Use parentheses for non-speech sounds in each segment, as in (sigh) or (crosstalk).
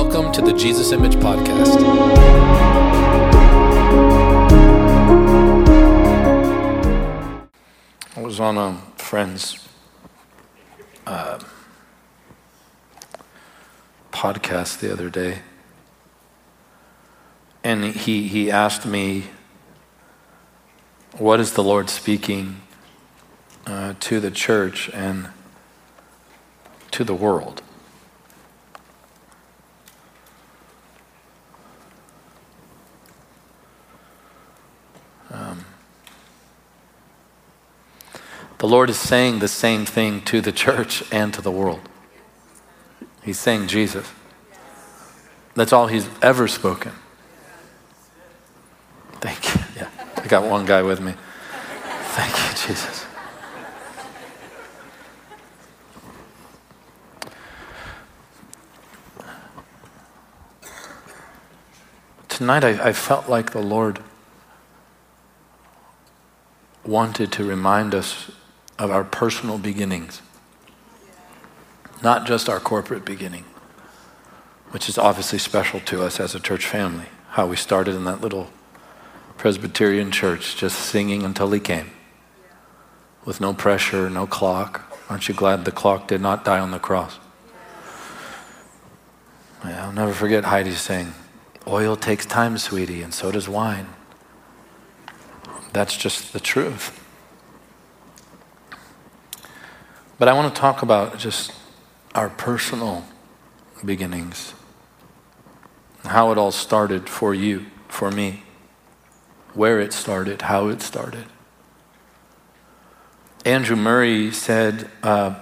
Welcome to the Jesus Image Podcast. I was on a friend's uh, podcast the other day, and he, he asked me, What is the Lord speaking uh, to the church and to the world? The Lord is saying the same thing to the church and to the world. He's saying Jesus. That's all he's ever spoken. Thank you. (laughs) Yeah, I got one guy with me. Thank you, Jesus. Tonight, I, I felt like the Lord wanted to remind us of our personal beginnings, not just our corporate beginning, which is obviously special to us as a church family. How we started in that little Presbyterian church, just singing until He came, with no pressure, no clock. Aren't you glad the clock did not die on the cross? Yeah, I'll never forget Heidi saying, Oil takes time, sweetie, and so does wine. That's just the truth. But I want to talk about just our personal beginnings, how it all started for you, for me, where it started, how it started. Andrew Murray said, uh,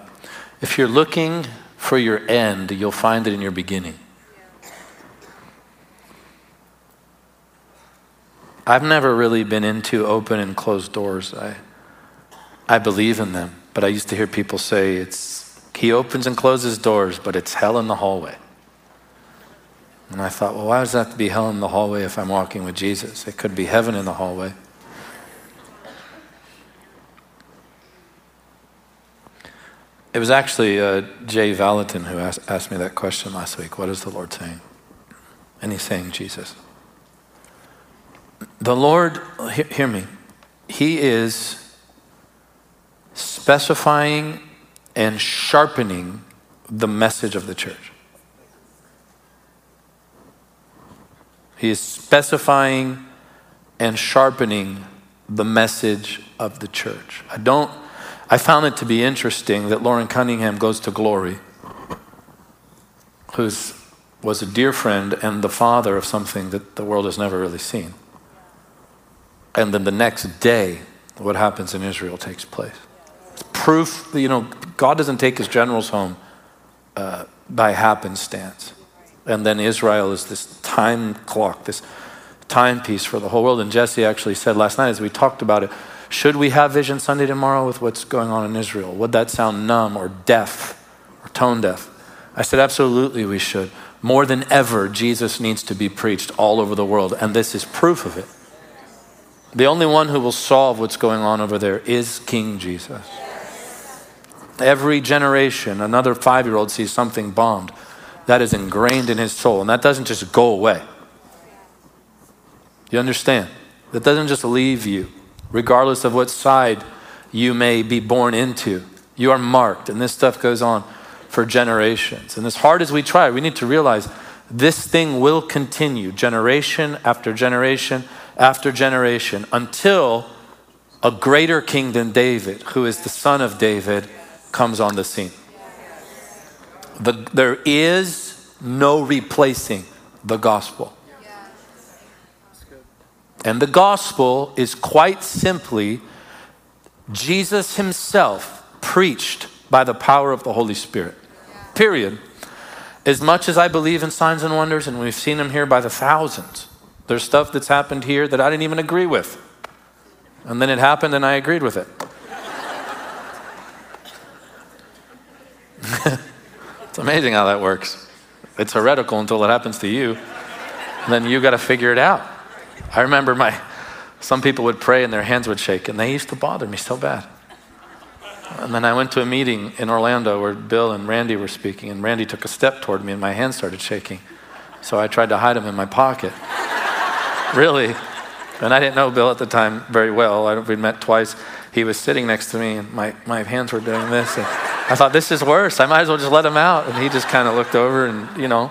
if you're looking for your end, you'll find it in your beginning. I've never really been into open and closed doors. I, I believe in them, but I used to hear people say it's he opens and closes doors, but it's hell in the hallway. And I thought, well, why does that to be hell in the hallway if I'm walking with Jesus? It could be heaven in the hallway. It was actually uh, Jay Valentin who asked, asked me that question last week. What is the Lord saying? And he's saying Jesus. The Lord, hear, hear me, He is specifying and sharpening the message of the church. He is specifying and sharpening the message of the church. I don't I found it to be interesting that Loren Cunningham goes to glory, who was a dear friend and the father of something that the world has never really seen. And then the next day, what happens in Israel takes place. Proof, you know, God doesn't take his generals home uh, by happenstance. And then Israel is this time clock, this timepiece for the whole world. And Jesse actually said last night as we talked about it, should we have Vision Sunday tomorrow with what's going on in Israel? Would that sound numb or deaf or tone deaf? I said, absolutely we should. More than ever, Jesus needs to be preached all over the world, and this is proof of it. The only one who will solve what's going on over there is King Jesus. Every generation, another five year old sees something bombed that is ingrained in his soul, and that doesn't just go away. You understand? That doesn't just leave you, regardless of what side you may be born into. You are marked, and this stuff goes on for generations. And as hard as we try, we need to realize this thing will continue generation after generation after generation until a greater king than David, who is the son of David, comes on the scene. The, there is no replacing the gospel. And the gospel is quite simply Jesus himself preached by the power of the Holy Spirit. Period. As much as I believe in signs and wonders, and we've seen them here by the thousands, there's stuff that's happened here that I didn't even agree with. And then it happened and I agreed with it. (laughs) it's amazing how that works. It's heretical until it happens to you. And then you got to figure it out. I remember my some people would pray and their hands would shake and they used to bother me so bad. And then I went to a meeting in Orlando where Bill and Randy were speaking and Randy took a step toward me and my hands started shaking. So I tried to hide them in my pocket. (laughs) really. And I didn't know Bill at the time very well. I, we met twice. He was sitting next to me, and my, my hands were doing this. And I thought, this is worse. I might as well just let him out. And he just kind of looked over, and, you know.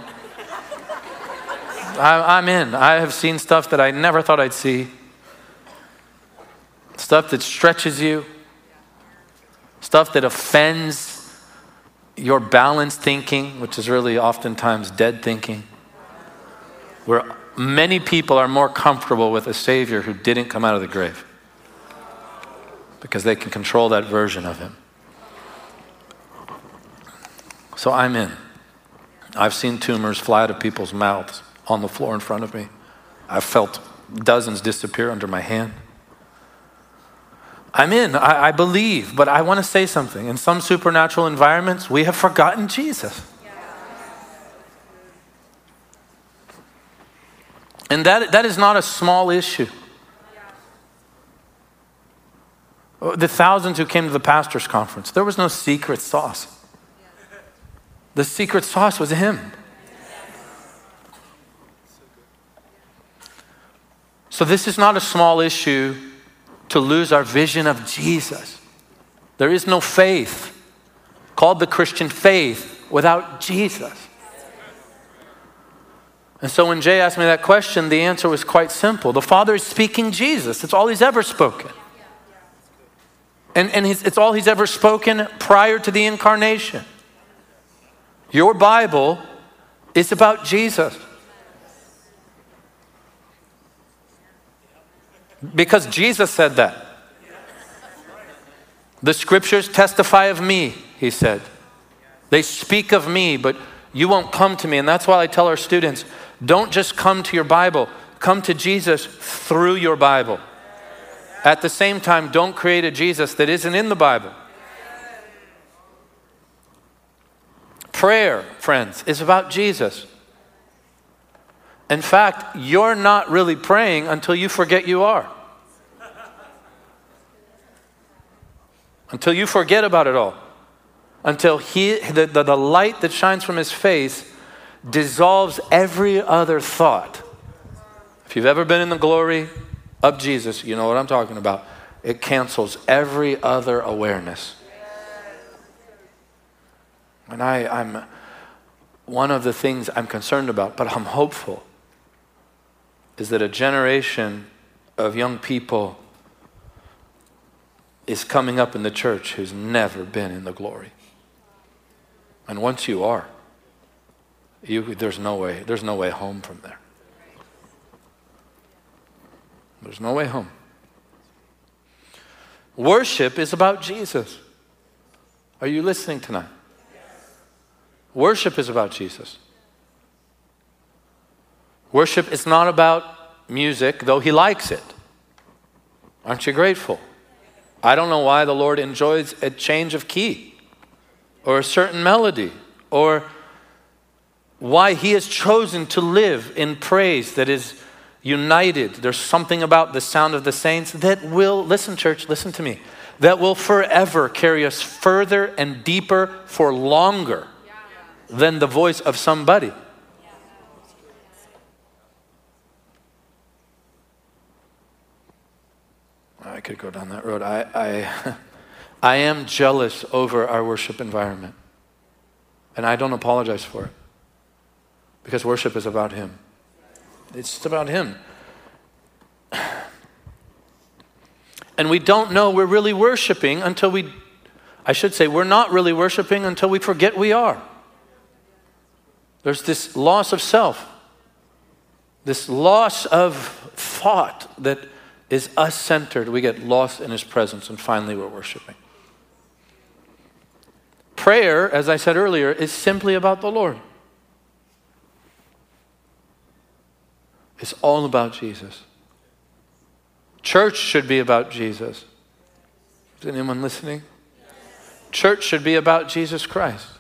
I, I'm in. I have seen stuff that I never thought I'd see. Stuff that stretches you, stuff that offends your balanced thinking, which is really oftentimes dead thinking, where many people are more comfortable with a Savior who didn't come out of the grave because they can control that version of Him. So I'm in. I've seen tumors fly out of people's mouths on the floor in front of me. I've felt dozens disappear under my hand. I'm in, I, I believe, but I want to say something. In some supernatural environments, we have forgotten Jesus. And that, that is not a small issue. The thousands who came to the pastor's conference, there was no secret sauce. The secret sauce was Him. So, this is not a small issue to lose our vision of Jesus. There is no faith called the Christian faith without Jesus. And so when Jay asked me that question, the answer was quite simple. The Father is speaking Jesus. It's all he's ever spoken. And, and it's all he's ever spoken prior to the incarnation. Your Bible is about Jesus. Because Jesus said that. The scriptures testify of me, he said. They speak of me, but you won't come to me. And that's why I tell our students don't just come to your Bible, come to Jesus through your Bible. At the same time, don't create a Jesus that isn't in the Bible. Prayer, friends, is about Jesus. In fact, you're not really praying until you forget you are. Until you forget about it all. Until he, the, the, the light that shines from his face dissolves every other thought. If you've ever been in the glory of Jesus, you know what I'm talking about. It cancels every other awareness. And I, I'm one of the things I'm concerned about, but I'm hopeful is that a generation of young people is coming up in the church who's never been in the glory. And once you are, you, there's no way, there's no way home from there. There's no way home. Worship is about Jesus. Are you listening tonight? Worship is about Jesus. Worship is not about music, though He likes it. Aren't you grateful? I don't know why the Lord enjoys a change of key or a certain melody or why He has chosen to live in praise that is united. There's something about the sound of the saints that will, listen, church, listen to me, that will forever carry us further and deeper for longer than the voice of somebody. I could go down that road. I, I, (laughs) I am jealous over our worship environment. And I don't apologize for it. Because worship is about Him. It's about Him. (sighs) And we don't know we're really worshiping until we, I should say, we're not really worshiping until we forget we are. There's this loss of self, this loss of thought that is us centered, we get lost in His presence, and finally we're worshiping. Prayer, as I said earlier, is simply about the Lord. It's all about Jesus. Church should be about Jesus. Is anyone listening? Church should be about Jesus Christ.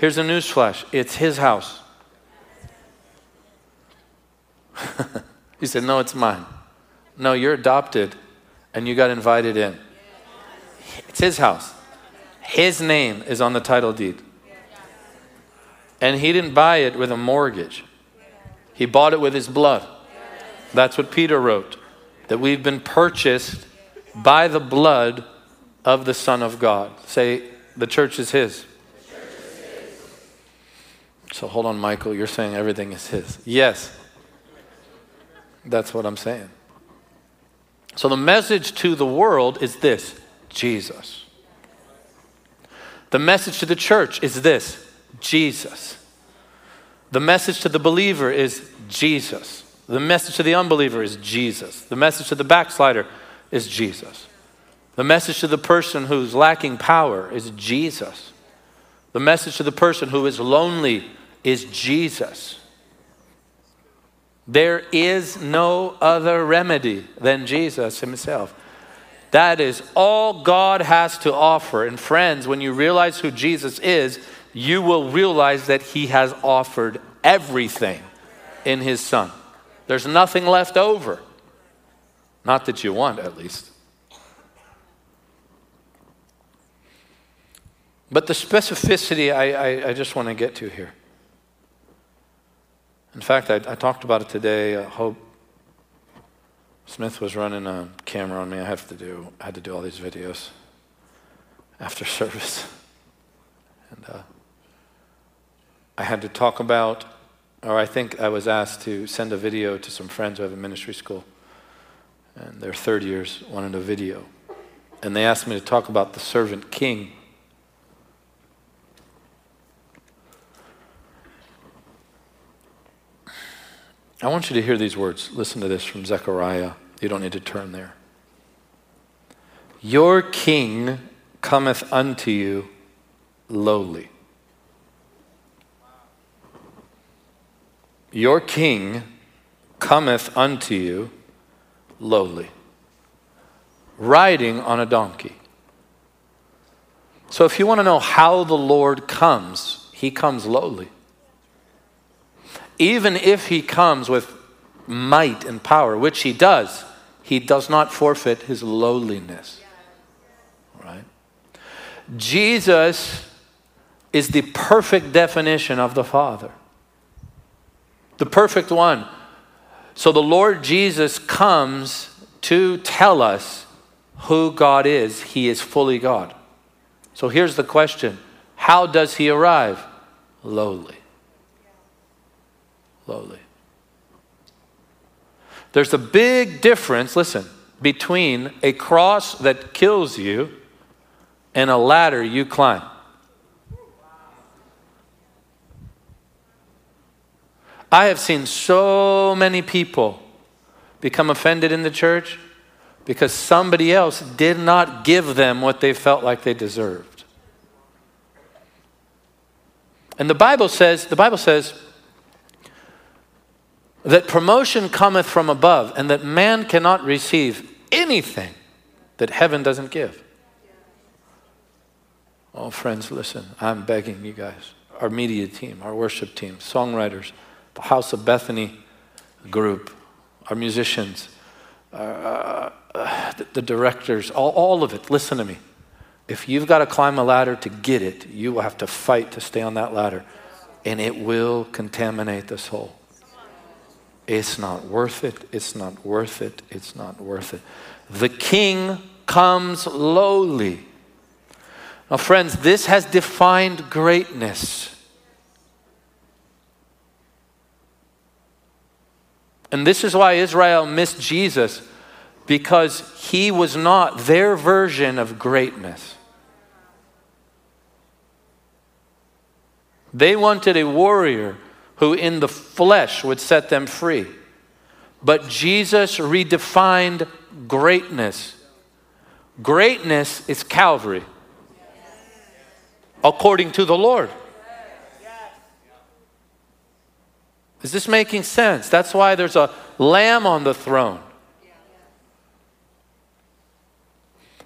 Here's a news flash it's His house. (laughs) he said, No, it's mine. No, you're adopted and you got invited in. It's his house. His name is on the title deed. And he didn't buy it with a mortgage, he bought it with his blood. That's what Peter wrote that we've been purchased by the blood of the Son of God. Say, the church is his. So hold on, Michael. You're saying everything is his. Yes. That's what I'm saying. So the message to the world is this Jesus. The message to the church is this Jesus. The message to the believer is Jesus. The message to the unbeliever is Jesus. The message to the backslider is Jesus. The message to the person who's lacking power is Jesus. The message to the person who is lonely is Jesus. There is no other remedy than Jesus Himself. That is all God has to offer. And friends, when you realize who Jesus is, you will realize that He has offered everything in His Son. There's nothing left over. Not that you want, at least. But the specificity I, I, I just want to get to here. In fact, I, I talked about it today. I hope Smith was running a camera on me. I have to do. I had to do all these videos after (laughs) service, and uh, I had to talk about, or I think I was asked to send a video to some friends who have a ministry school, and their third years wanted a video, and they asked me to talk about the servant king. I want you to hear these words. Listen to this from Zechariah. You don't need to turn there. Your king cometh unto you lowly. Your king cometh unto you lowly, riding on a donkey. So, if you want to know how the Lord comes, he comes lowly even if he comes with might and power, which he does, he does not forfeit his lowliness. Right? Jesus is the perfect definition of the Father, the perfect one. So the Lord Jesus comes to tell us who God is. He is fully God. So here's the question How does he arrive? Lowly There's a big difference, listen, between a cross that kills you and a ladder you climb. I have seen so many people become offended in the church because somebody else did not give them what they felt like they deserved. And the Bible says, the Bible says, that promotion cometh from above and that man cannot receive anything that heaven doesn't give. Oh, friends, listen, I'm begging you guys, our media team, our worship team, songwriters, the House of Bethany group, our musicians, uh, uh, the, the, directors, all, all of it, listen to me. If you've got to climb a ladder to get it, you will have to fight to stay on that ladder, and it will contaminate the soul. It's not worth it. It's not worth it. It's not worth it. The king comes lowly. Now, friends, this has defined greatness. And this is why Israel missed Jesus, because he was not their version of greatness. They wanted a warrior who in the flesh would set them free. But Jesus redefined greatness. Greatness is Calvary, according to the Lord. Is this making sense? That's why there's a lamb on the throne.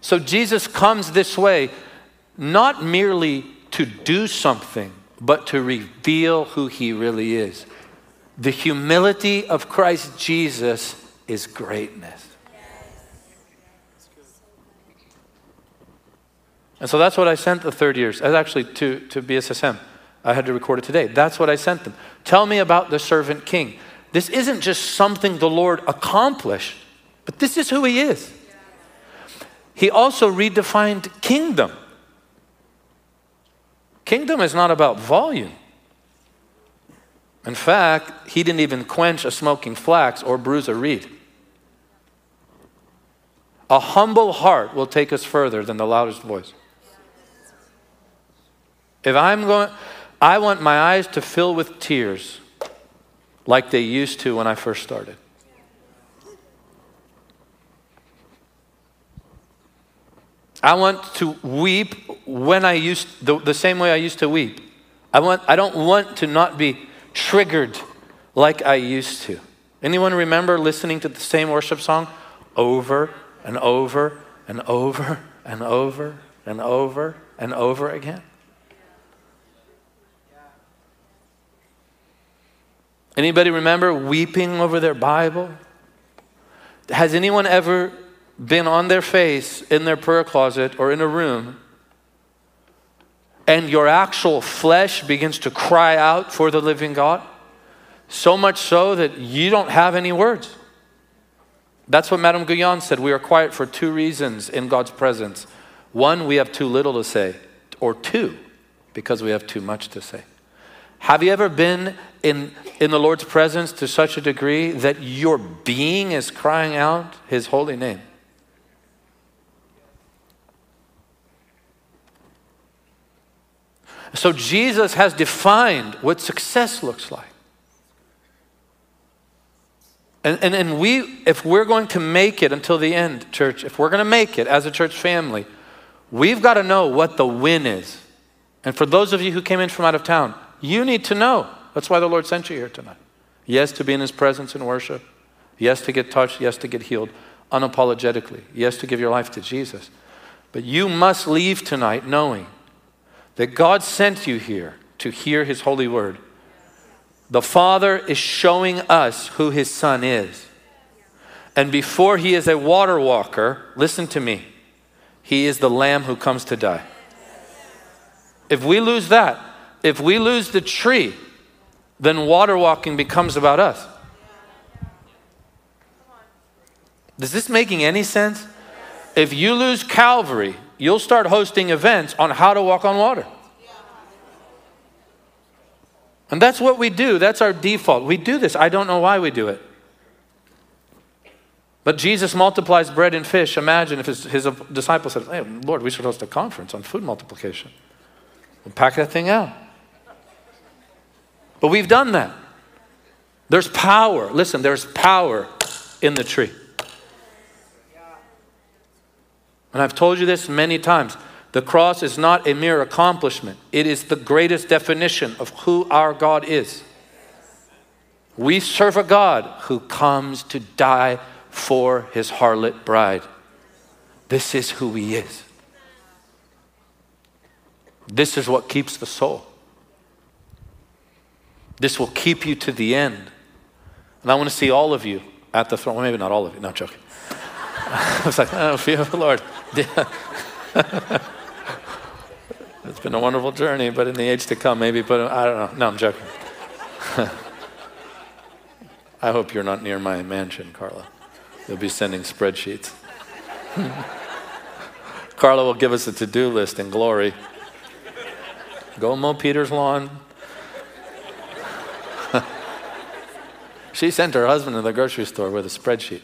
So Jesus comes this way, not merely to do something but to reveal who he really is. The humility of Christ Jesus is greatness. And so that's what I sent the third years, actually to, to BSSM. I had to record it today. That's what I sent them. Tell me about the servant king. This isn't just something the Lord accomplished, but this is who he is. He also redefined kingdom. Kingdom is not about volume. In fact, he didn't even quench a smoking flax or bruise a reed. A humble heart will take us further than the loudest voice. If I'm going, I want my eyes to fill with tears like they used to when I first started. I want to weep when I used the, the same way I used to weep. I want I don't want to not be triggered like I used to. Anyone remember listening to the same worship song over and over and over and over and over and over again? Anybody remember weeping over their Bible? Has anyone ever been on their face in their prayer closet or in a room and your actual flesh begins to cry out for the living God, so much so that you don't have any words. That's what Madame Guyon said. We are quiet for two reasons in God's presence. One, we have too little to say, or two, because we have too much to say. Have you ever been in, in the Lord's presence to such a degree that your being is crying out His holy name? So Jesus has defined what success looks like. And, and, and we, if we're going to make it until the end, church, if we're going to make it as a church family, we've got to know what the win is. And for those of you who came in from out of town, you need to know. That's why the Lord sent you here tonight. Yes, to be in His presence and worship. Yes, to get touched. Yes, to get healed unapologetically. Yes, to give your life to Jesus. But you must leave tonight knowing that God sent you here to hear His holy word. The Father is showing us who His Son is. And before He is a water walker, listen to me, He is the Lamb who comes to die. If we lose that, if we lose the tree, then water walking becomes about us. Is this making any sense? If you lose Calvary, you'll start hosting events on how to walk on water. And that's what we do. That's our default. We do this. I don't know why we do it. But Jesus multiplies bread and fish. Imagine if his, his disciples said, Hey, Lord, we should host a conference on food multiplication. We'll pack that thing out. But we've done that. There's power. Listen, there's power in the tree. And I've told you this many times. The cross is not a mere accomplishment, it is the greatest definition of who our God is. We serve a God who comes to die for his harlot bride. This is who he is. This is what keeps the soul. This will keep you to the end. And I want to see all of you at the throne. Well, maybe not all of you, not joking. (laughs) I was like, oh, fear of the Lord. (laughs) it's been a wonderful journey, but in the age to come, maybe, but I don't know. No, I'm joking. (laughs) I hope you're not near my mansion, Carla. You'll be sending spreadsheets. (laughs) Carla will give us a to do list in glory. Go mow Peter's lawn. she sent her husband to the grocery store with a spreadsheet.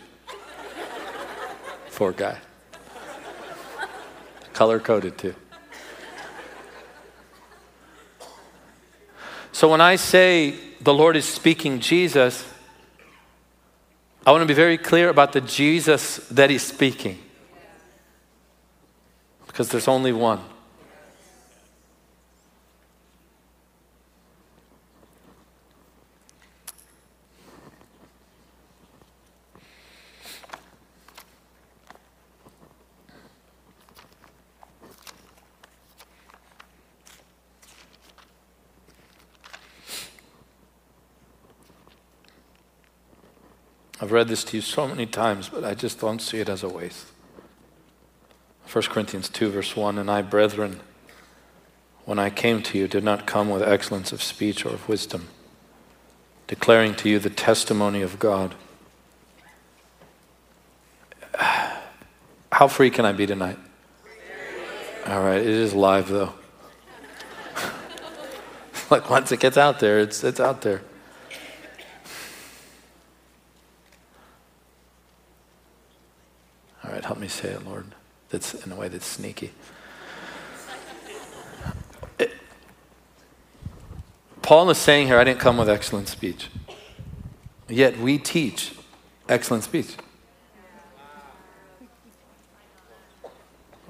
Poor guy. Color coded too. So when I say the Lord is speaking Jesus, I want to be very clear about the Jesus that He's speaking. Because there's only one. I've read this to you so many times, but I just don't see it as a waste. 1 Corinthians 2, verse 1 And I, brethren, when I came to you did not come with excellence of speech or of wisdom, declaring to you the testimony of God. How free can I be tonight? All right, it is live though. (laughs) like once it gets out there, it's, it's out there. All right, help me say it, Lord. That's in a way that's sneaky. Paul is saying here, I didn't come with excellent speech. Yet we teach excellent speech.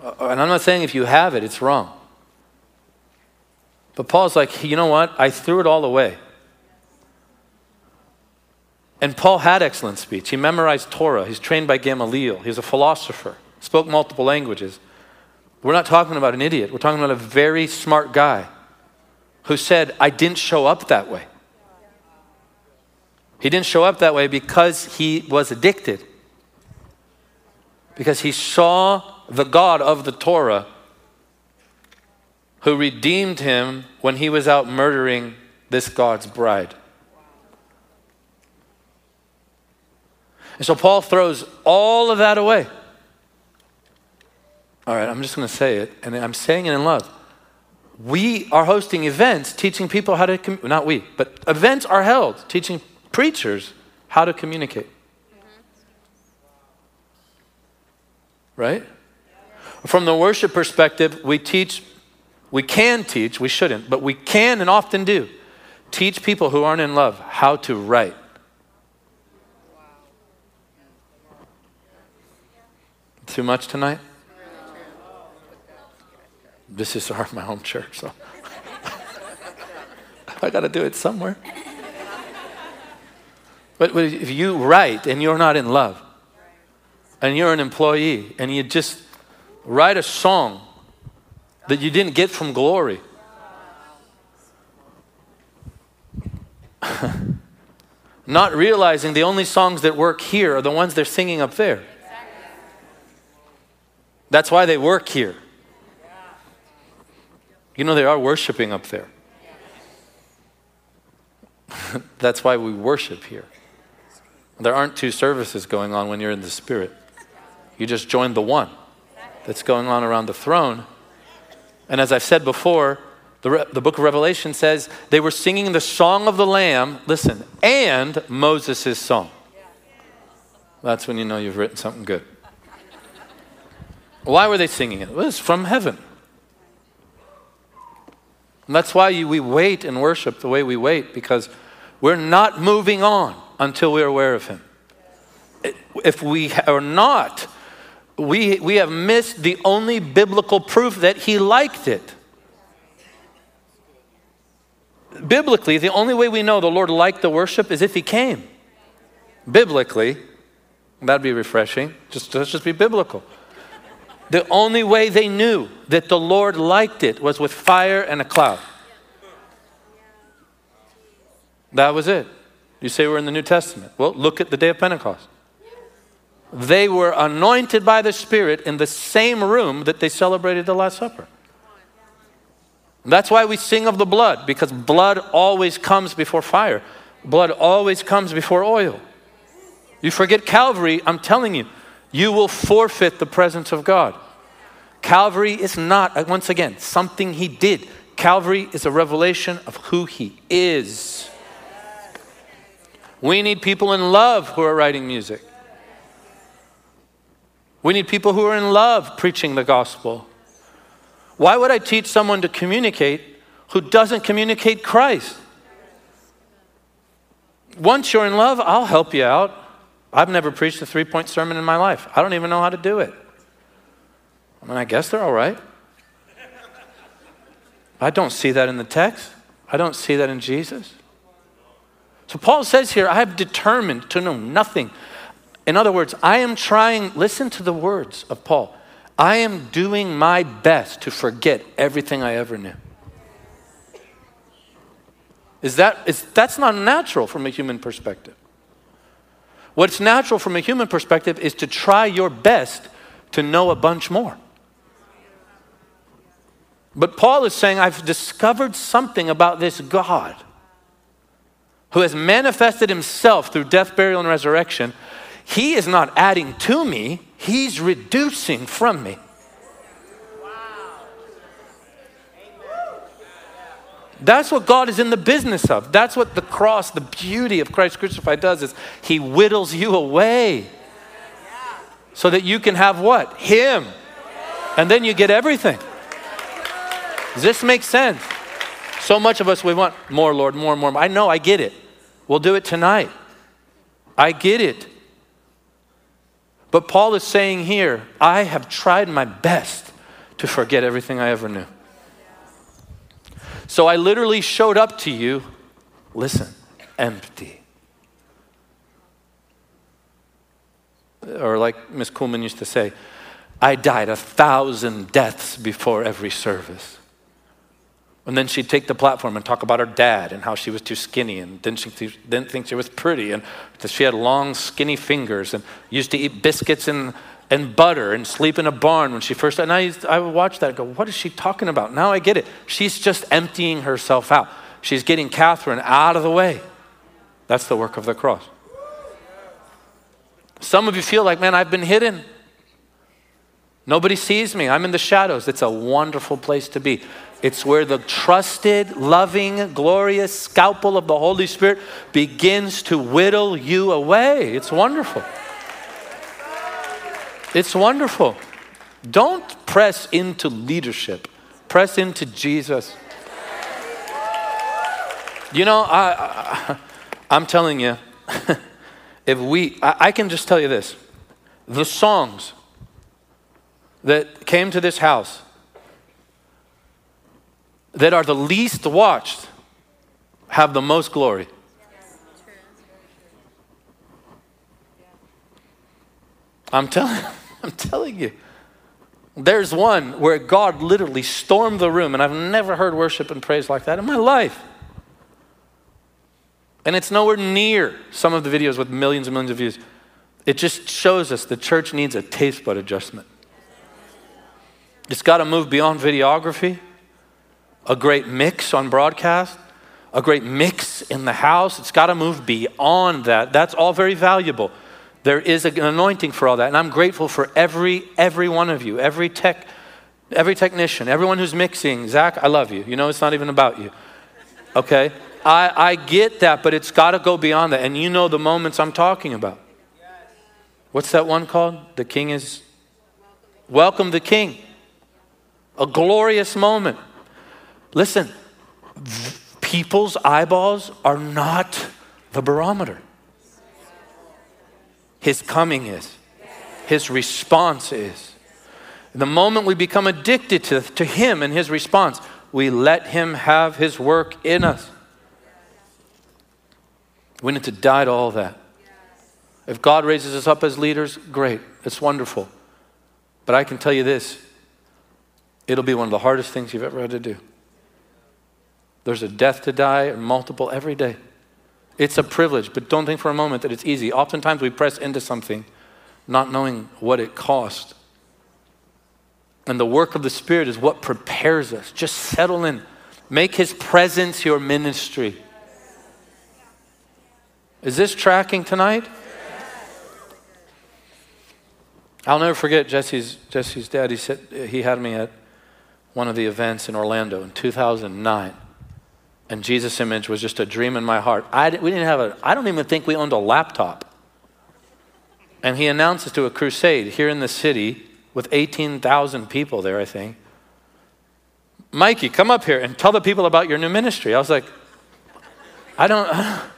Uh, and I'm not saying if you have it, it's wrong. But Paul's like, you know what? I threw it all away. And Paul had excellent speech. He memorized Torah. He's trained by Gamaliel. He's a philosopher, spoke multiple languages. We're not talking about an idiot. We're talking about a very smart guy who said, I didn't show up that way. He didn't show up that way because he was addicted, because he saw the God of the Torah who redeemed him when he was out murdering this God's bride. And so Paul throws all of that away. All right, I'm just going to say it, and I'm saying it in love. We are hosting events teaching people how to, com- not we, but events are held teaching preachers how to communicate. Right? From the worship perspective, we teach, we can teach, we shouldn't, but we can and often do teach people who aren't in love how to write. Too much tonight? This is our, my home church, so (laughs) I got to do it somewhere. But, but if you write and you're not in love, and you're an employee, and you just write a song that you didn't get from glory. (laughs) Not realizing the only songs that work here are the ones they're singing up there. That's why they work here. You know, they are worshiping up there. (laughs) That's why we worship here. There aren't two services going on when you're in the Spirit. You just join the one that's going on around the throne. And as I've said before, the, Re- the book of Revelation says they were singing the song of the Lamb, listen, and Moses' song. That's when you know you've written something good. Why were they singing it? It was from heaven. And that's why we wait and worship the way we wait, because we're not moving on until we're aware of Him. If we are not we, we have missed the only biblical proof that he liked it. Biblically, the only way we know the Lord liked the worship is if he came. Biblically, that'd be refreshing. Just, let's just be biblical. The only way they knew that the Lord liked it was with fire and a cloud. That was it. You say we're in the New Testament. Well, look at the day of Pentecost they were anointed by the Spirit in the same room that they celebrated the Last Supper. That's why we sing of the blood, because blood always comes before fire. Blood always comes before oil. You forget Calvary, I'm telling you, you will forfeit the presence of God. Calvary is not, uh, once again, something He did. Calvary is a revelation of who He is. We need people in love who are writing music. We need people who are in love preaching the gospel. Why would I teach someone to communicate who doesn't communicate Christ? Once you're in love, I'll help you out. I've never preached a three point sermon in my life. I don't even know how to do it. I mean, I guess they're all right. I don't see that in the text, I don't see that in Jesus. So Paul says here, I have determined to know nothing in other words, I am trying, listen to the words of Paul. I am doing my best to forget everything I ever knew. Is that, is, that's not natural from a human perspective. What's natural from a human perspective is to try your best to know a bunch more. But Paul is saying, I've discovered something about this God who has manifested himself through death, burial, and resurrection. He is not adding to me, he's reducing from me. That's what God is in the business of. That's what the cross, the beauty of Christ crucified does is he whittles you away. So that you can have what? Him. And then you get everything. Does this make sense? So much of us, we want more, Lord, more, more. I know, I get it. We'll do it tonight. I get it. But Paul is saying here, I have tried my best to forget everything I ever knew. So I literally showed up to you, listen, empty. Or like Miss Kuhlman used to say, I died a thousand deaths before every service. And then she'd take the platform and talk about her dad and how she was too skinny and didn't, she, didn't think she was pretty and that she had long, skinny fingers and used to eat biscuits and, and butter and sleep in a barn when she first. And I, I would watch that and go, what is she talking about? Now I get it. She's just emptying herself out. She's getting Catherine out of the way. That's the work of the cross. Some of you feel like, man, I've been hidden. Nobody sees me. I'm in the shadows. It's a wonderful place to be. It's where the trusted, loving, glorious scalpel of the Holy Spirit begins to whittle you away. It's wonderful. It's wonderful. Don't press into leadership, press into Jesus. You know, I, I, am telling you, (laughs) if we, I, I can just tell you this the songs that came to this house that are the least watched have the most glory. I'm telling, (laughs) I'm telling you. There's one where God literally stormed the room, and I've never heard worship and praise like that in my life. And it's nowhere near some of the videos with millions and millions of views. It just shows us the church needs a taste bud adjustment. It's got to move beyond videography a great mix on broadcast, a great mix in the house. It's got to move beyond that. That's all very valuable. There is an anointing for all that. And I'm grateful for every, every one of you, every tech, every technician, everyone who's mixing. Zach, I love you. You know, it's not even about you. Okay? I, I get that, but it's got to go beyond that. And you know the moments I'm talking about. What's that one called? The King is. Welcome the King. A glorious moment. Listen, people's eyeballs are not the barometer. His coming is, His response is. The moment we become addicted to, to Him and His response, we let Him have His work in us. We need to die to all that. If God raises us up as leaders, great. It's wonderful. But I can tell you this it'll be one of the hardest things you've ever had to do. There's a death to die, and multiple every day. It's a privilege, but don't think for a moment that it's easy. Oftentimes we press into something not knowing what it cost. And the work of the Spirit is what prepares us. Just settle in. Make His presence your ministry. Is this tracking tonight? I'll never forget Jesse's, Jesse's dad. He said he had me at one of the events in Orlando in 2009 and Jesus image was just a dream in my heart. I, we didn't have a, I don't even think we owned a laptop. And he announces to a crusade here in the city with 18,000 people there, I think. Mikey, come up here and tell the people about your new ministry. I was like, I don't, I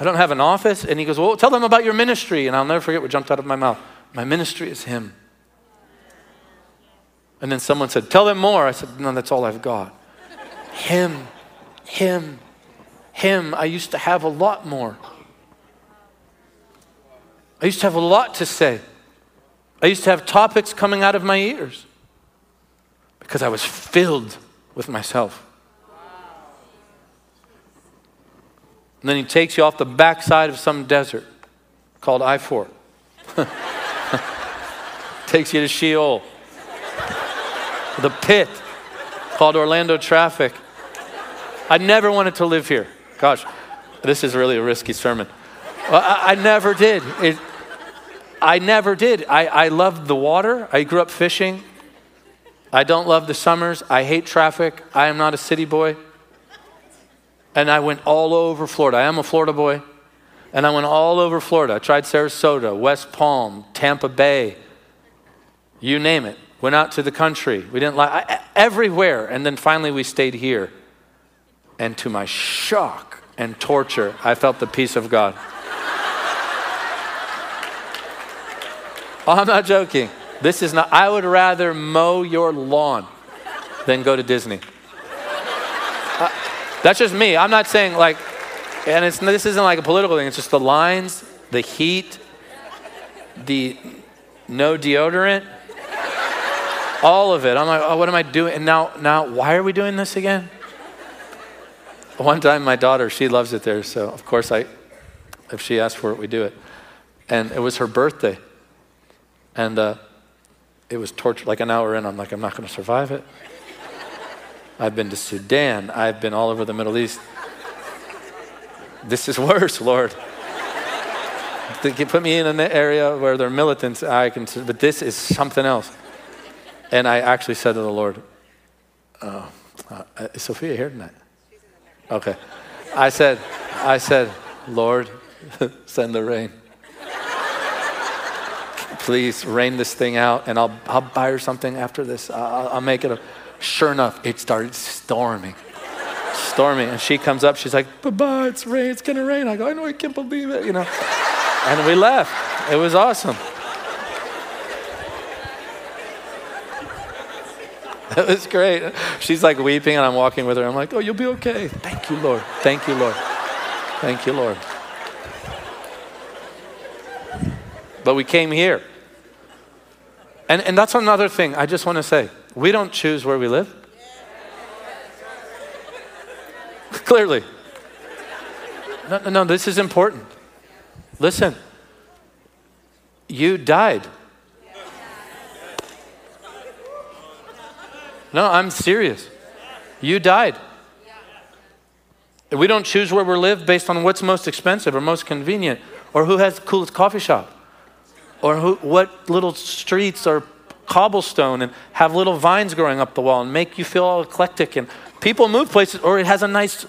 don't have an office. And he goes, Well, tell them about your ministry. And I'll never forget what jumped out of my mouth. My ministry is him. And then someone said, Tell them more. I said, No, that's all I've got. Him, Him, Him. I used to have a lot more. I used to have a lot to say. I used to have topics coming out of my ears because I was filled with myself. And then he takes you off the backside of some desert called I 4. (laughs) takes you to Sheol. the pit called Orlando traffic. I never wanted to live here. Gosh, this is really a risky sermon. Well, I, I, never did. It, I never did. I, I loved the water. I grew up fishing. I don't love the summers. I hate traffic. I am not a city boy. And I went all over Florida. I am a Florida boy. And I went all over Florida. I tried Sarasota, West Palm, Tampa Bay, you name it. Went out to the country. We didn't like everywhere. And then finally we stayed here. And to my shock and torture, I felt the peace of God. oh, I'm not joking. This is not, I would rather mow your lawn than go to Disney. Uh, that's just me. I'm not saying like, and it's, this isn't like a political thing, it's just the lines, the heat, the no deodorant, all of it. I'm like, oh, what am I doing? And now, now, why are we doing this again? One time, my daughter, she loves it there, so of course, I, if she asks for it, we do it. And it was her birthday, and uh, it was torture. Like an hour in, I'm like, I'm not going to survive it. I've been to Sudan. I've been all over the Middle East. This is worse, Lord. They put me in an area where there are militants, I can, but this is something else. And I actually said to the Lord, uh, uh, is Sophia here tonight? Okay. I said, I said, Lord, (laughs) send the rain. Please rain this thing out, and I'll, I'll buy her something after this. I'll, I'll make it a. Sure enough, it started storming. Storming. And she comes up, she's like, Baba, it's rain, it's gonna rain. I go, I know, I can't believe it, you know. And we left. It was awesome. It was great. She's like weeping, and I'm walking with her. I'm like, oh, you'll be okay. Thank you, Lord. Thank you, Lord. Thank you, Lord. But we came here. And, and that's another thing I just want to say. We don't choose where we live. (laughs) Clearly. No, no, no, this is important. Listen, you died. No, I'm serious. You died. We don't choose where we live based on what's most expensive or most convenient or who has the coolest coffee shop or who, what little streets are cobblestone and have little vines growing up the wall and make you feel all eclectic and people move places or it has a nice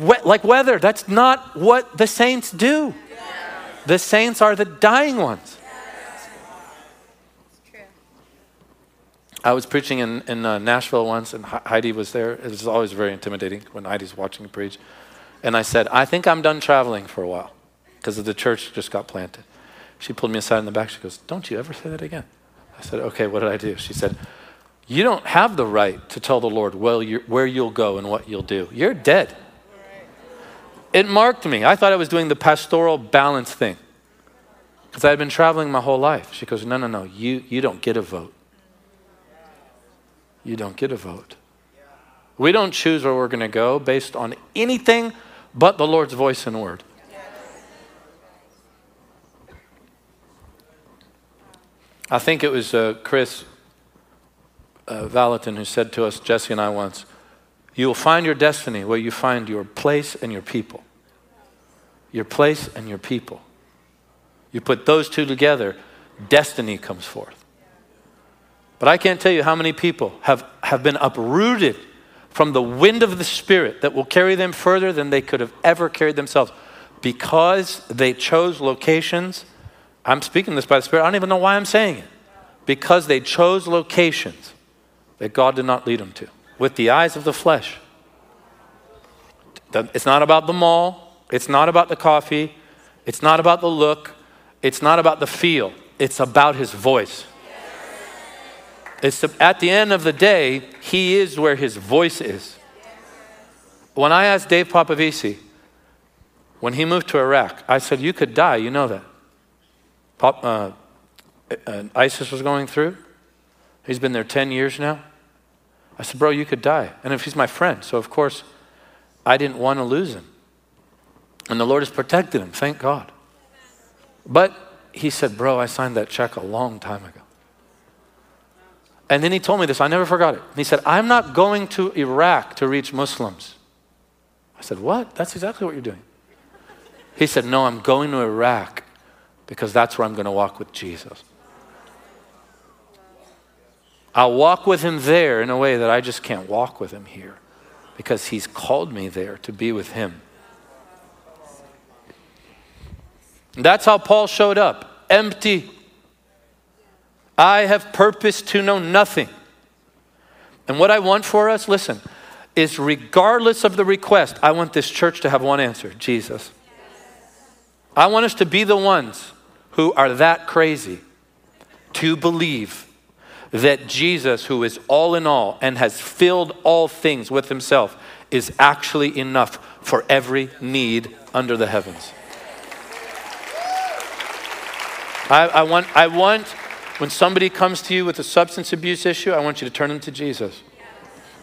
wet, like weather that's not what the saints do the saints are the dying ones I was preaching in, in uh, Nashville once, and Heidi was there. It was always very intimidating when Heidi's watching me preach. And I said, I think I'm done traveling for a while because the church just got planted. She pulled me aside in the back. She goes, Don't you ever say that again. I said, Okay, what did I do? She said, You don't have the right to tell the Lord where you'll go and what you'll do. You're dead. It marked me. I thought I was doing the pastoral balance thing because I had been traveling my whole life. She goes, No, no, no, you, you don't get a vote. You don't get a vote. We don't choose where we're going to go based on anything but the Lord's voice and word. I think it was uh, Kris uh, Vallotton who said to us, Jessi and I once, you will find your destiny where you find your place and your people. Your place and your people. You put those two together, destiny comes forth. But I can't tell you how many people have, have been uprooted from the wind of the Spirit that will carry them further than they could have ever carried themselves because they chose locations I'm speaking this by the Spirit. I don't even know why I'm saying it. Because they chose locations that God did not lead them to with the eyes of the flesh. It's not about the mall. It's not about the coffee. It's not about the look. It's not about the feel. It's about his voice. It's at the end of the day, he is where his voice is. When I asked Dave Papovisi, when he moved to Iraq, I said, You could die, you know that. Pop, uh, uh, ISIS was going through. He's been there 10 years now. I said, Bro, you could die. And if he's my friend, so of course, I didn't want to lose him. And the Lord has protected him, thank God. But he said, Bro, I signed that check a long time ago. And then he told me this, I never forgot it. He said, I'm not going to Iraq to reach Muslims. I said, What? That's exactly what you're doing. He said, No, I'm going to Iraq because that's where I'm going to walk with Jesus. I'll walk with him there in a way that I just can't walk with him here because he's called me there to be with him. That's how Paul showed up empty. I have purpose to know nothing. And what I want for us, listen, is regardless of the request, I want this church to have one answer Jesus. I want us to be the ones who are that crazy to believe that Jesus, who is all in all and has filled all things with himself, is actually enough for every need under the heavens. I, I, want, I want, when somebody comes to you with a substance abuse issue, I want you to turn them to Jesus.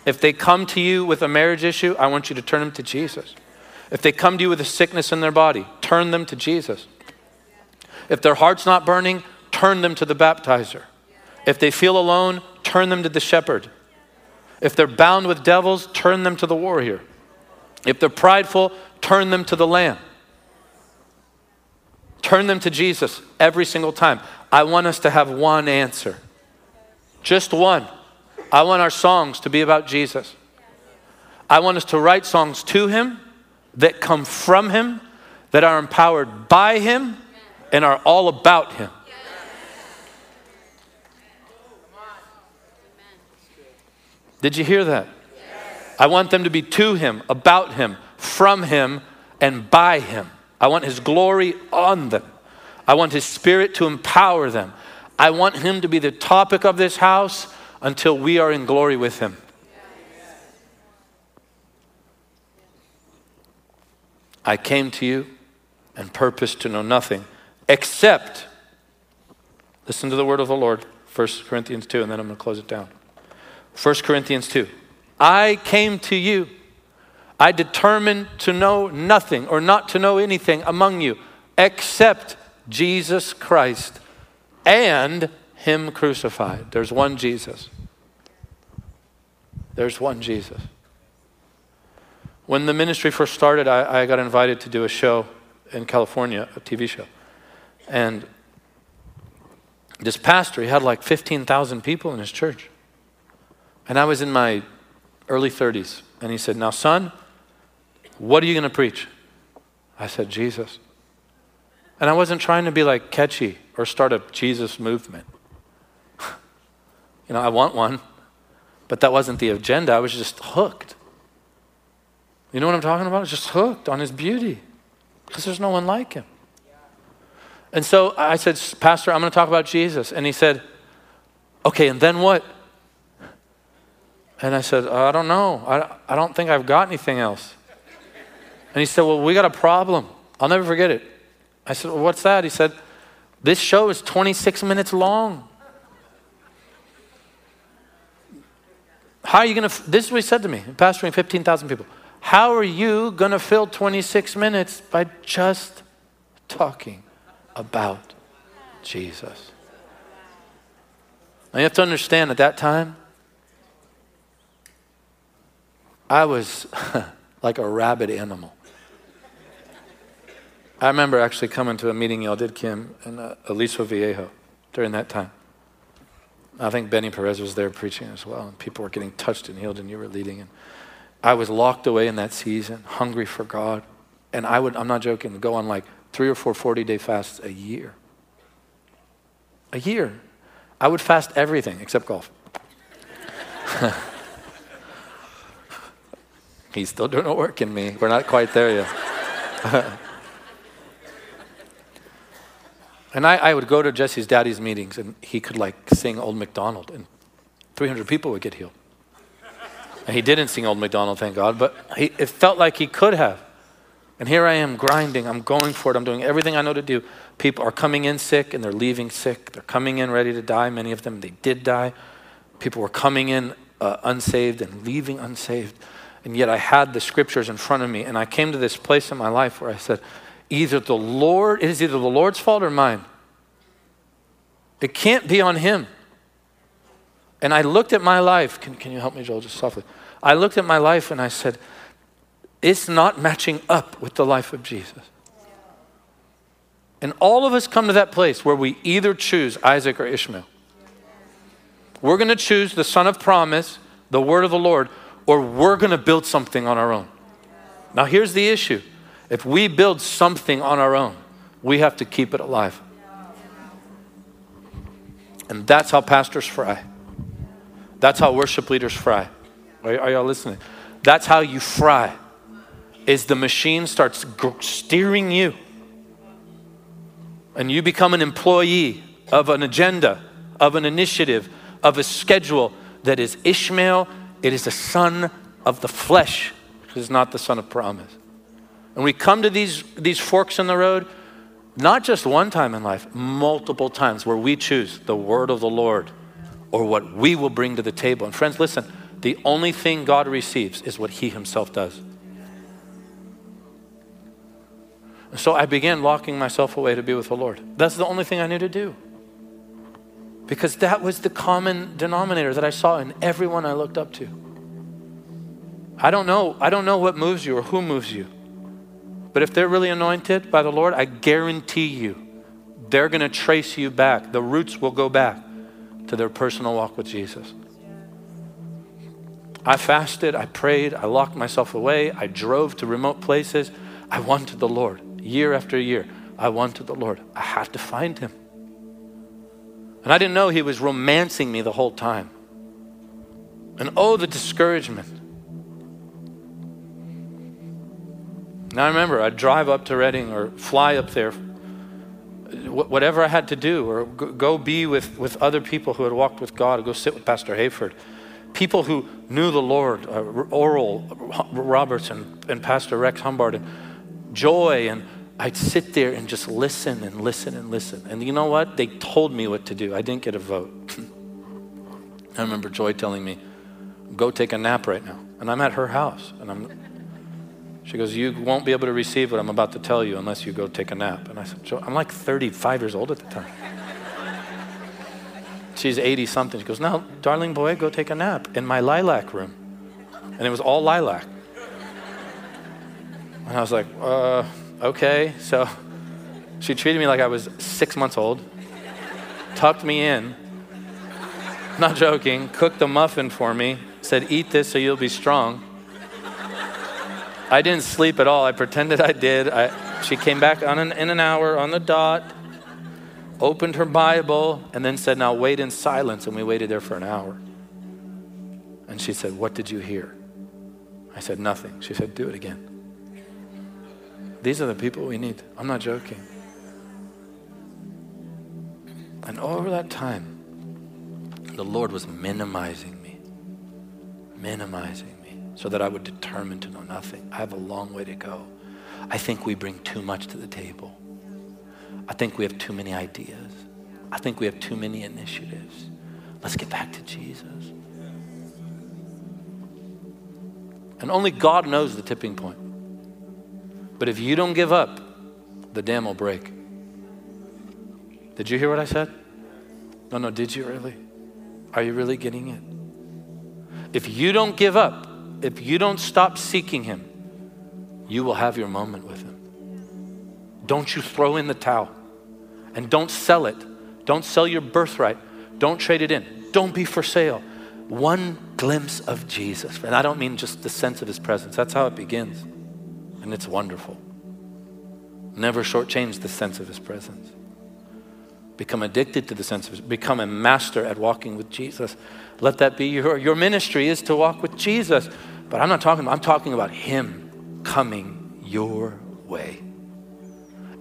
If they come to you with a marriage issue, I want you to turn them to Jesus. If they come to you with a sickness in their body, turn them to Jesus. If their heart's not burning, turn them to the baptizer. If they feel alone, turn them to the shepherd. If they're bound with devils, turn them to the warrior. If they're prideful, turn them to the lamb. Turn them to Jesus every single time. I want us to have one answer. Just one. I want our songs to be about Jesus. I want us to write songs to Him that come from Him, that are empowered by Him, and are all about Him. Did you hear that? I want them to be to Him, about Him, from Him, and by Him. I want His glory on them. I want His Spirit to empower them. I want Him to be the topic of this house until we are in glory with Him. I came to you and purposed to know nothing except, listen to the word of the Lord, 1 Corinthians 2, and then I'm going to close it down. 1 Corinthians 2. I came to you. I determined to know nothing or not to know anything among you except Jesus Christ and Him crucified. There's one Jesus. There's one Jesus. When the ministry first started, I, I got invited to do a show in California, a TV show. And this pastor, he had like 15,000 people in his church. And I was in my early 30s. And he said, Now, son, what are you going to preach? I said, Jesus. And I wasn't trying to be like catchy or start a Jesus movement. (laughs) you know, I want one, but that wasn't the agenda. I was just hooked. You know what I'm talking about? I was just hooked on his beauty because there's no one like him. And so I said, Pastor, I'm going to talk about Jesus. And he said, Okay, and then what? And I said, I don't know. I, I don't think I've got anything else. And he said, Well, we got a problem. I'll never forget it. I said, Well, what's that? He said, This show is 26 minutes long. How are you going to, this is what he said to me, pastoring 15,000 people. How are you going to fill 26 minutes by just talking about Jesus? Now you have to understand at that time, I was (laughs) like a rabid animal. I remember actually coming to a meeting y'all did, Kim, and uh, Viejo during that time. I think Benny Perez was there preaching as well, and people were getting touched and healed, and you were leading. And I was locked away in that season, hungry for God. And I would, I'm not joking, go on like three or four 40 day fasts a year. A year. I would fast everything except golf. (laughs) He's still doing a work in me. We're not quite there yet. (laughs) and I, I, would go to Jessi's daddy's meetings, and he could like sing Old MacDonald, and 300 people would get healed. And he didn't sing Old MacDonald, thank God, but he, it felt like he could have. And here I am grinding. I'm going for it. I'm doing everything I know to do. People are coming in sick and they're leaving sick. They're coming in ready to die. Many of them, they did die. People were coming in uh, unsaved and leaving unsaved. And yet I had the scriptures in front of me, and I came to this place in my life where I said, either the Lord, it is either the Lord's fault or mine. It can't be on him. And I looked at my life. Can, can you help me, Joel, just softly? I looked at my life and I said, it's not matching up with the life of Jesus. And all of us come to that place where we either choose Isaac or Ishmael. We're going to choose the son of promise, the word of the Lord, or we're going to build something on our own. Now, here's the issue if we build something on our own, we have to keep it alive. And that's how pastors fry. That's how worship leaders fry. Are, are y'all listening? That's how you fry. Is the machine starts steering you and you become an employee of an agenda, of an initiative, of a schedule that is Ishmael, it is a son of the flesh, it is not the son of promise. And we come to these, these forks in the road, not just one time in life, multiple times where we choose the word of the Lord or what we will bring to the table. And friends, listen, the only thing God receives is what He Himself does. So I began locking myself away to be with the Lord. That's the only thing I knew to do. Because that was the common denominator that I saw in everyone I looked up to. I don't know, I don't know what moves you or who moves you. But if they're really anointed by the Lord, I guarantee you they're going to trace you back. The roots will go back to their personal walk with Jesus. I fasted, I prayed, I locked myself away, I drove to remote places. I wanted the Lord year after year. I wanted the Lord. I had to find him. And I didn't know he was romancing me the whole time. And oh, the discouragement. Now I remember I'd drive up to Redding or fly up there, whatever I had to do, or go be with, with other people who had walked with God, or go sit with Pastor Hayford. People who knew the Lord, uh, Oral Roberts and, and Pastor Rex Humbard, and joy. And I'd sit there and just listen and listen and listen. And you know what? They told me what to do. I didn't get a vote. (laughs) I remember Joy telling me, go take a nap right now. And I'm at her house. And I'm, she goes, You won't be able to receive what I'm about to tell you unless you go take a nap. And I said, Joy, I'm like 35 years old at the time. She's 80 something. She goes, Now, darling boy, go take a nap in my lilac room. And it was all lilac. And I was like, uh, okay. So she treated me like I was six months old, tucked me in, not joking, cooked a muffin for me, said, eat this so you'll be strong. I didn't sleep at all. I pretended I did. I, she came back an, in an hour on the dot, opened her Bible, and then said, Now wait in silence. And we waited there for an hour. And she said, What did you hear? I said, Nothing. She said, Do it again. These are the people we need. I'm not joking. And over that time, the Lord was minimizing me, minimizing so that I would determine to know nothing. I have a long way to go. I think we bring too much to the table. I think we have too many ideas. I think we have too many initiatives. Let's get back to Jesus. And only God knows the tipping point. But if you don't give up, the dam will break. Did you hear what I said? No, no, did you really? Are you really getting it? If you don't give up, if you don't stop seeking Him, you will have your moment with Him. Don't you throw in the towel and don't sell it. Don't sell your birthright. Don't trade it in. Don't be for sale. One glimpse of Jesus. And I don't mean just the sense of His presence, that's how it begins and it's wonderful. Never shortchange the sense of His presence. Become addicted to the sense of become a master at walking with Jesus. Let that be your, your ministry is to walk with Jesus. But I'm not talking, I'm talking about Him coming your way.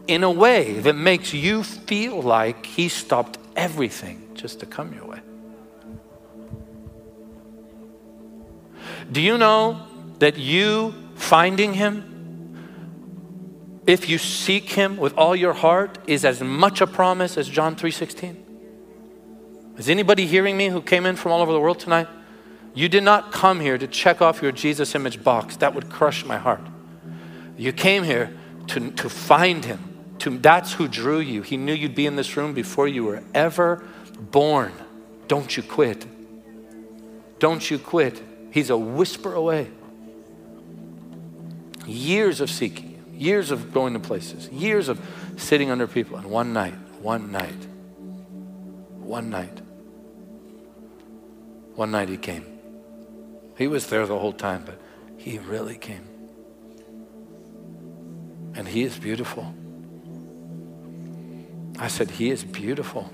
In a way that makes you feel like He stopped everything just to come your way. Do you know that you finding Him if you seek him with all your heart is as much a promise as John 3:16. Is anybody hearing me who came in from all over the world tonight? You did not come here to check off your Jesus image box. That would crush my heart. You came here to, to find him. To, that's who drew you. He knew you'd be in this room before you were ever born. Don't you quit. Don't you quit. He's a whisper away. Years of seeking, years of going to places, years of sitting under people. And one night, one night, one night, one night he came. He was there the whole time, but he really came. And he is beautiful. I said, He is beautiful.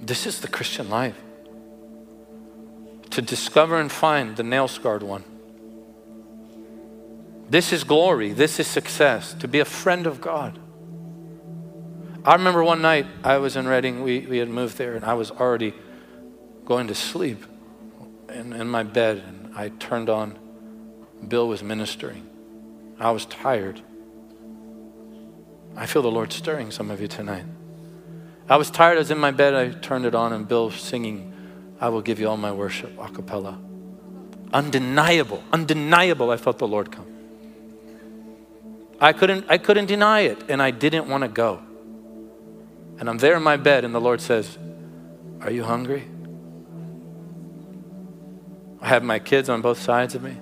This is the Christian life. To discover and find the nail scarred one. This is glory. This is success. To be a friend of God. I remember one night I was in Redding. We, we had moved there, and I was already going to sleep in, in my bed, and I turned on. Bill was ministering. I was tired. I feel the Lord stirring some of you tonight. I was tired. I was in my bed. I turned it on, and Bill singing, I will give you all my worship, a cappella. Undeniable, undeniable. I felt the Lord come. I couldn't, I couldn't deny it, and I didn't want to go. And I'm there in my bed, and the Lord says, Are you hungry? I have my kids on both sides of me.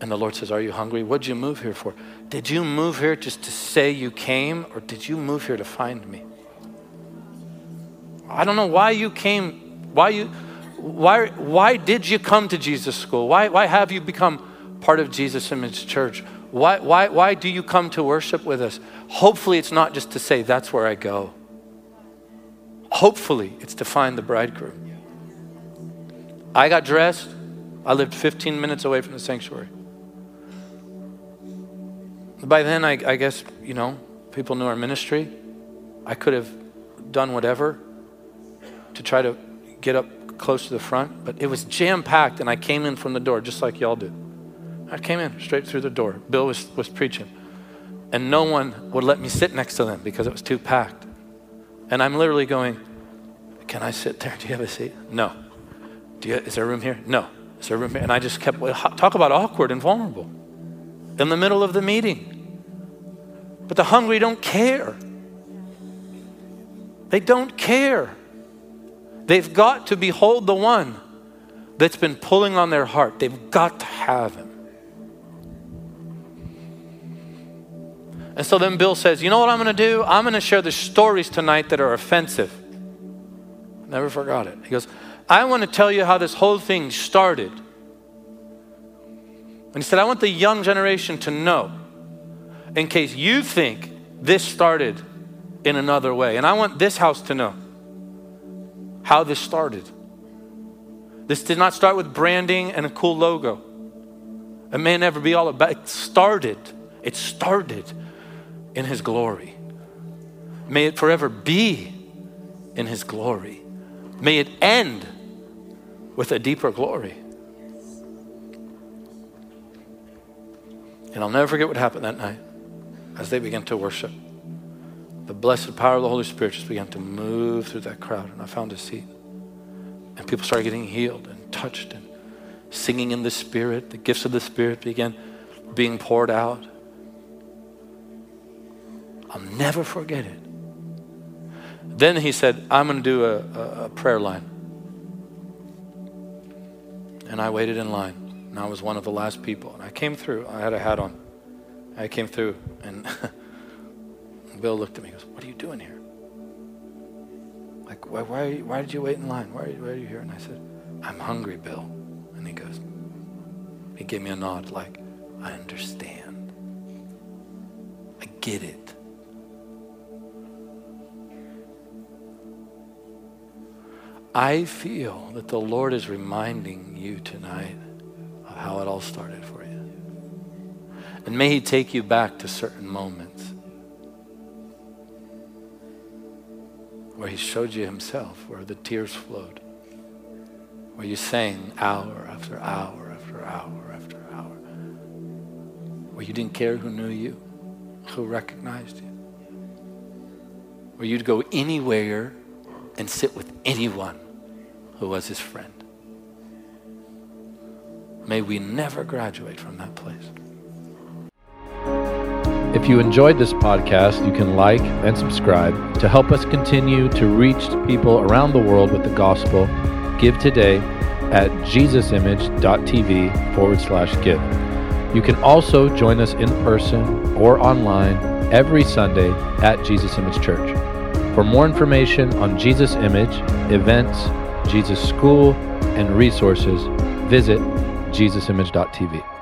And the Lord says, Are you hungry? What'd you move here for? Did you move here just to say you came, or did you move here to find me? I don't know why you came, why you why why did you come to Jesus school? Why why have you become part of Jesus Image Church? Why why why do you come to worship with us? Hopefully it's not just to say that's where I go. Hopefully it's to find the bridegroom. I got dressed. I lived 15 minutes away from the sanctuary. By then, I, I guess, you know, people knew our ministry. I could have done whatever to try to get up close to the front, but it was jam packed, and I came in from the door just like y'all did. I came in straight through the door. Bill was, was preaching, and no one would let me sit next to them because it was too packed. And I'm literally going, Can I sit there? Do you have a seat? No. Do you, is there room here? No. Is there room here? And I just kept, talk about awkward and vulnerable in the middle of the meeting. But the hungry don't care. They don't care. They've got to behold the one that's been pulling on their heart. They've got to have him. And so then Bill says, You know what I'm going to do? I'm going to share the stories tonight that are offensive. Never forgot it. He goes, I want to tell you how this whole thing started. And he said, I want the young generation to know, in case you think this started in another way. And I want this house to know how this started. This did not start with branding and a cool logo. It may never be all about it started. It started in his glory. May it forever be in his glory. May it end with a deeper glory. And I'll never forget what happened that night as they began to worship. The blessed power of the Holy Spirit just began to move through that crowd, and I found a seat. And people started getting healed and touched and singing in the Spirit. The gifts of the Spirit began being poured out. I'll never forget it. Then he said, I'm going to do a, a, a prayer line. And I waited in line. And I was one of the last people. And I came through. I had a hat on. I came through, and (laughs) Bill looked at me and goes, What are you doing here? Like, why, why, why did you wait in line? Why why are you here? And I said, I'm hungry, Bill. And he goes, He gave me a nod, like, I understand. I get it. I feel that the Lord is reminding you tonight of how it all started for you. And may He take you back to certain moments where He showed you Himself, where the tears flowed, where you sang hour after hour after hour after hour, where you didn't care who knew you, who recognized you, where you'd go anywhere and sit with anyone who was His friend. May we never graduate from that place. If you enjoyed this podcast, you can like and subscribe to help us continue to reach people around the world with the gospel. Give today at jesusimage.tv forward slash give. You can also join us in person or online every Sunday at Jesus Image Church. For more information on Jesus Image, events, Jesus School, and resources, visit jesusimage.tv.